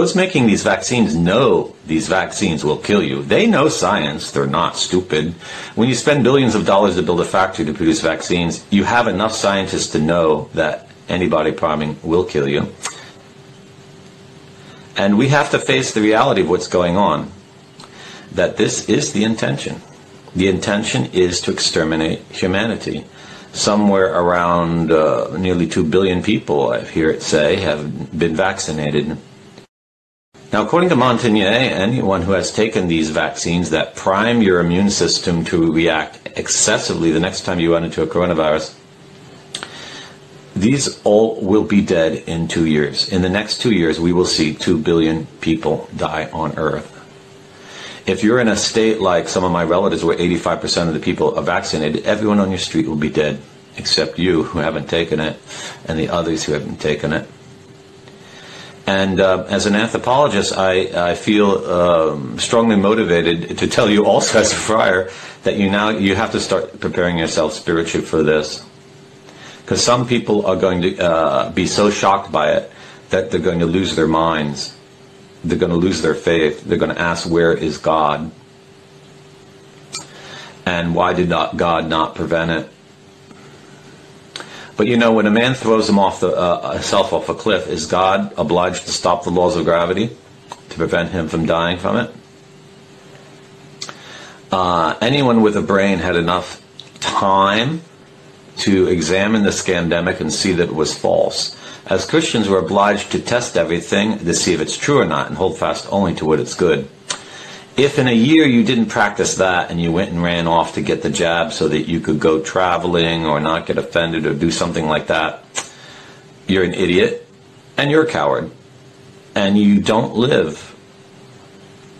Those making these vaccines know these vaccines will kill you. They know science. They're not stupid. When you spend billions of dollars to build a factory to produce vaccines, you have enough scientists to know that antibody priming will kill you. And we have to face the reality of what's going on. That this is the intention. The intention is to exterminate humanity. Somewhere around uh, nearly 2 billion people, I hear it say, have been vaccinated. Now, according to Montagnier, anyone who has taken these vaccines that prime your immune system to react excessively the next time you run into a coronavirus, these all will be dead in two years. In the next two years, we will see 2 billion people die on Earth. If you're in a state like some of my relatives where 85% of the people are vaccinated, everyone on your street will be dead, except you who haven't taken it and the others who haven't taken it. And uh, as an anthropologist, I, I feel um, strongly motivated to tell you also as a friar that you now you have to start preparing yourself spiritually for this. Because some people are going to uh, be so shocked by it that they're going to lose their minds. They're going to lose their faith. They're going to ask, where is God? And why did not God not prevent it? But you know, when a man throws him off the, uh, himself off a cliff, is God obliged to stop the laws of gravity to prevent him from dying from it? Uh, anyone with a brain had enough time to examine the scandemic and see that it was false. As Christians, we're obliged to test everything to see if it's true or not and hold fast only to what it's good if in a year you didn't practice that and you went and ran off to get the jab so that you could go traveling or not get offended or do something like that, you're an idiot and you're a coward. And you don't live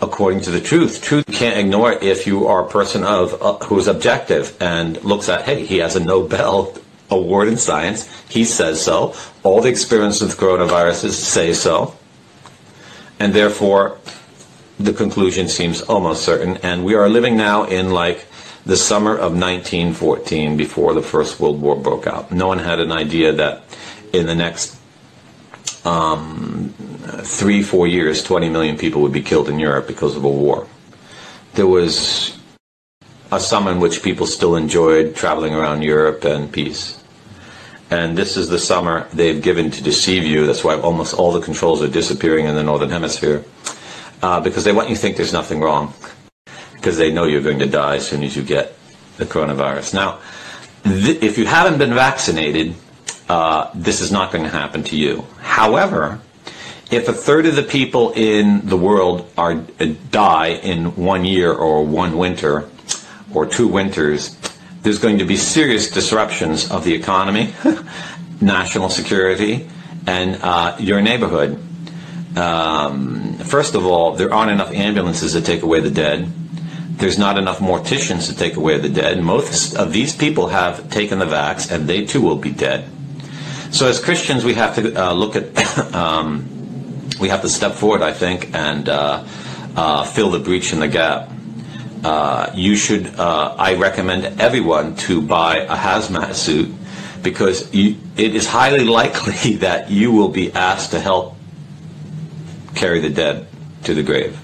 according to the truth. Truth you can't ignore it if you are a person of uh, who's objective and looks at, hey, he has a Nobel award in science. He says so. All the experiences with coronaviruses say so. And therefore, the conclusion seems almost certain. And we are living now in like the summer of 1914 before the First World War broke out. No one had an idea that in the next um, three, four years, 20 million people would be killed in Europe because of a war. There was a summer in which people still enjoyed traveling around Europe and peace. And this is the summer they've given to deceive you. That's why almost all the controls are disappearing in the Northern Hemisphere uh, because they want you to think there's nothing wrong because they know you're going to die as soon as you get the coronavirus. Now, th- if you haven't been vaccinated, uh, this is not going to happen to you. However, if a third of the people in the world are uh, die in one year or one winter or two winters, there's going to be serious disruptions of the economy, national security, and uh, your neighborhood. Um, first of all, there aren't enough ambulances to take away the dead. There's not enough morticians to take away the dead. Most of these people have taken the vax, and they too will be dead. So, as Christians, we have to uh, look at, um, we have to step forward, I think, and uh, uh, fill the breach in the gap. Uh, you should, uh, I recommend everyone to buy a hazmat suit because you, it is highly likely that you will be asked to help carry the dead to the grave.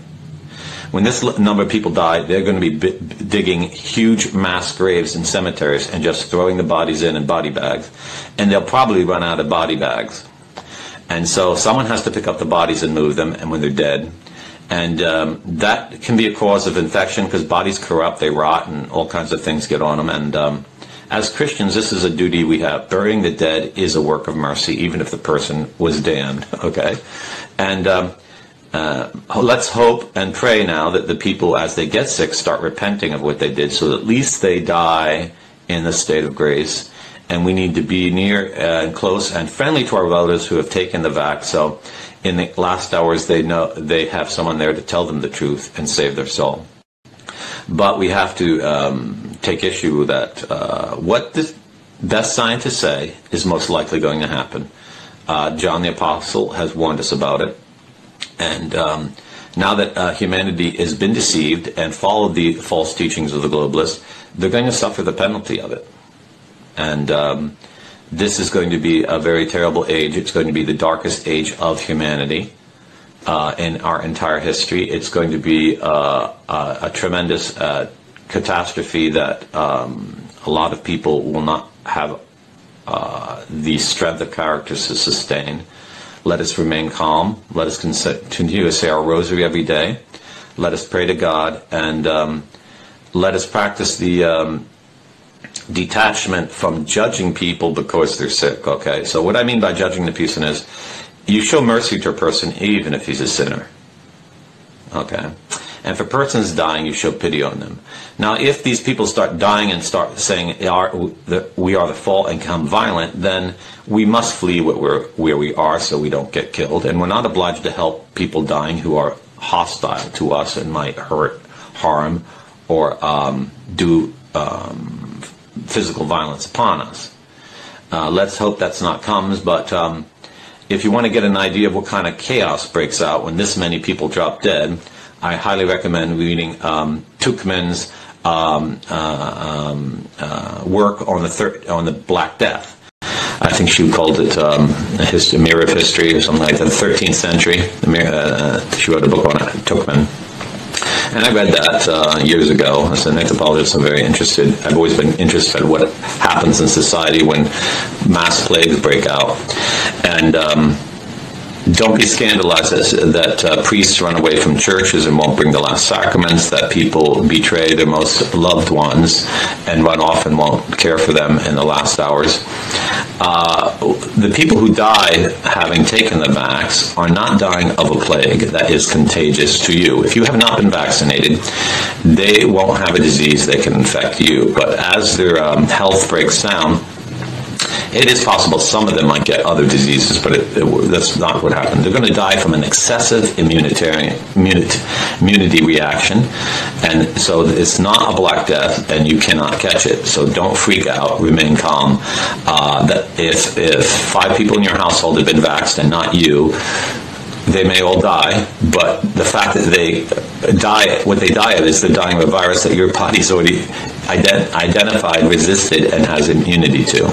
When this number of people die, they're going to be digging huge mass graves in cemeteries and just throwing the bodies in in body bags. And they'll probably run out of body bags. And so someone has to pick up the bodies and move them, and when they're dead. And um, that can be a cause of infection because bodies corrupt, they rot, and all kinds of things get on them. And um, as Christians, this is a duty we have. Burying the dead is a work of mercy, even if the person was damned. Okay, and um, uh, let's hope and pray now that the people, as they get sick, start repenting of what they did, so at least they die in the state of grace. And we need to be near and close and friendly to our relatives who have taken the vax. So, in the last hours, they know they have someone there to tell them the truth and save their soul. But we have to um, take issue that uh, what the best scientists say is most likely going to happen. Uh, John the Apostle has warned us about it. And um, now that uh, humanity has been deceived and followed the false teachings of the globalists, they're going to suffer the penalty of it. And um, this is going to be a very terrible age. It's going to be the darkest age of humanity. uh, in our entire history. It's going to be uh, a, a, tremendous uh, catastrophe that um, a lot of people will not have uh, the strength of character to sustain. Let us remain calm. Let us continue to say our rosary every day. Let us pray to God and um, let us practice the um, detachment from judging people because they're sick. Okay, so what I mean by judging the person is you show mercy to a person even if he's a sinner. Okay. And if a person's dying, you show pity on them. Now, if these people start dying and start saying we are the fault and become violent, then we must flee where we are so we don't get killed. And we're not obliged to help people dying who are hostile to us and might hurt, harm, or um, do um, physical violence upon us. Uh, let's hope that's not comes, but um, if you want to get an idea of what kind of chaos breaks out when this many people drop dead, I highly recommend reading um, Tuchman's um, uh, um, uh, work on the on the Black Death. I think she called it um, a, mirror of history or something like that. The 13th century. Mirror, uh, she wrote a book on it. Tuchman. And I read that uh, years ago. As an anthropologist, I'm very interested. I've always been interested in what happens in society when mass plagues break out. And um, don't be scandalized that uh, priests run away from churches and won't bring the last sacraments, that people betray their most loved ones and run off and won't care for them in the last hours. Uh, the people who die having taken the vax are not dying of a plague that is contagious to you. If you have not been vaccinated, they won't have a disease that can infect you. But as their um, health breaks down, it is possible some of them might get other diseases, but it, it, that's not what happened. They're going to die from an excessive immunitarian, immunity, immunity reaction, and so it's not a black death, and you cannot catch it. So don't freak out. Remain calm. Uh, that if if five people in your household have been vaxxed and not you, they may all die, but the fact that they die, what they die of is they're dying of a virus that your body's already ident- identified, resisted, and has immunity to.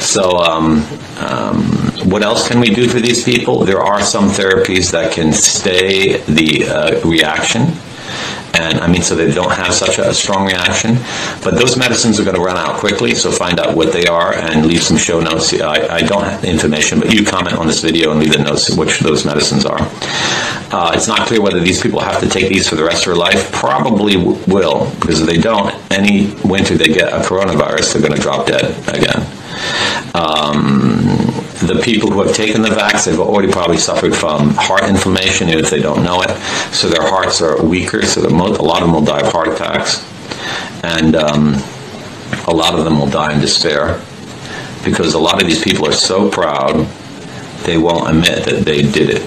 So, um, um, what else can we do for these people? There are some therapies that can stay the uh, reaction and I mean, so they don't have such a, strong reaction. But those medicines are going to run out quickly, so find out what they are and leave some show notes. I, I don't have the information, but you comment on this video and leave the notes which those medicines are. Uh, it's not clear whether these people have to take these for the rest of their life. Probably will, because if they don't, any winter they get a coronavirus, they're going to drop dead again. Um, the people who have taken the vaccine have already probably suffered from heart inflammation, even if they don't know it. So their hearts are weaker. So a lot of them will die of heart attacks, and um, a lot of them will die in despair because a lot of these people are so proud they won't admit that they did it.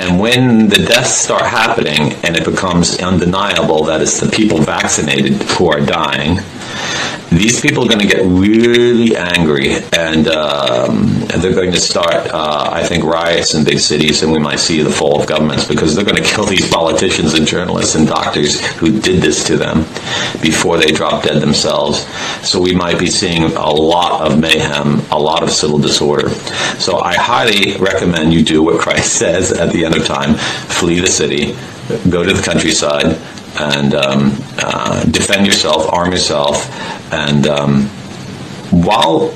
And when the deaths start happening and it becomes undeniable that it's the people vaccinated who are dying, these people are going to get really angry and, um, they're going to start, uh, I think, riots in big cities, and we might see the fall of governments because they're going to kill these politicians and journalists and doctors who did this to them before they drop dead themselves. So we might be seeing a lot of mayhem, a lot of civil disorder. So I highly recommend you do what Christ says at the end of time flee the city, go to the countryside, and um, uh, defend yourself, arm yourself, and um, while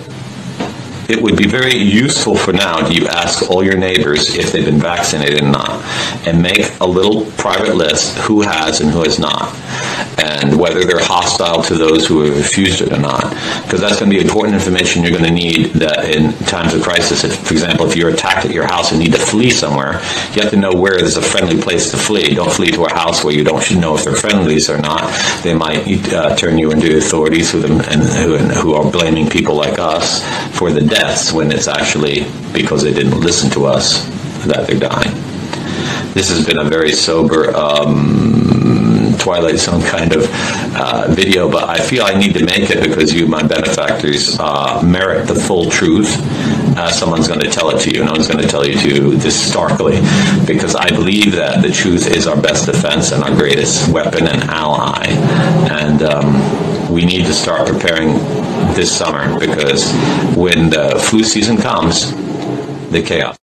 it would be very useful for now you ask all your neighbors if they've been vaccinated or not? And make a little private list who has and who has not and whether they're hostile to those who have refused it or not. Because that's going to be important information you're going to need that in times of crisis. If, for example if you're attacked at your house and need to flee somewhere you have to know where there's a friendly place to flee. Don't flee to a house where you don't know if they're friendlies or not. They might uh, turn you into authorities who, them, and, who, and who are blaming people like us for the deaths when it's actually because they didn't listen to us that they're dying. This has been a very sober um, Twilight Zone kind of uh, video, but I feel I need to make it because you, my benefactors, uh, merit the full truth. Uh, someone's going to tell it to you. No one's going to tell you to this starkly, because I believe that the truth is our best defense and our greatest weapon and ally. And um, we need to start preparing this summer because when the flu season comes, the chaos.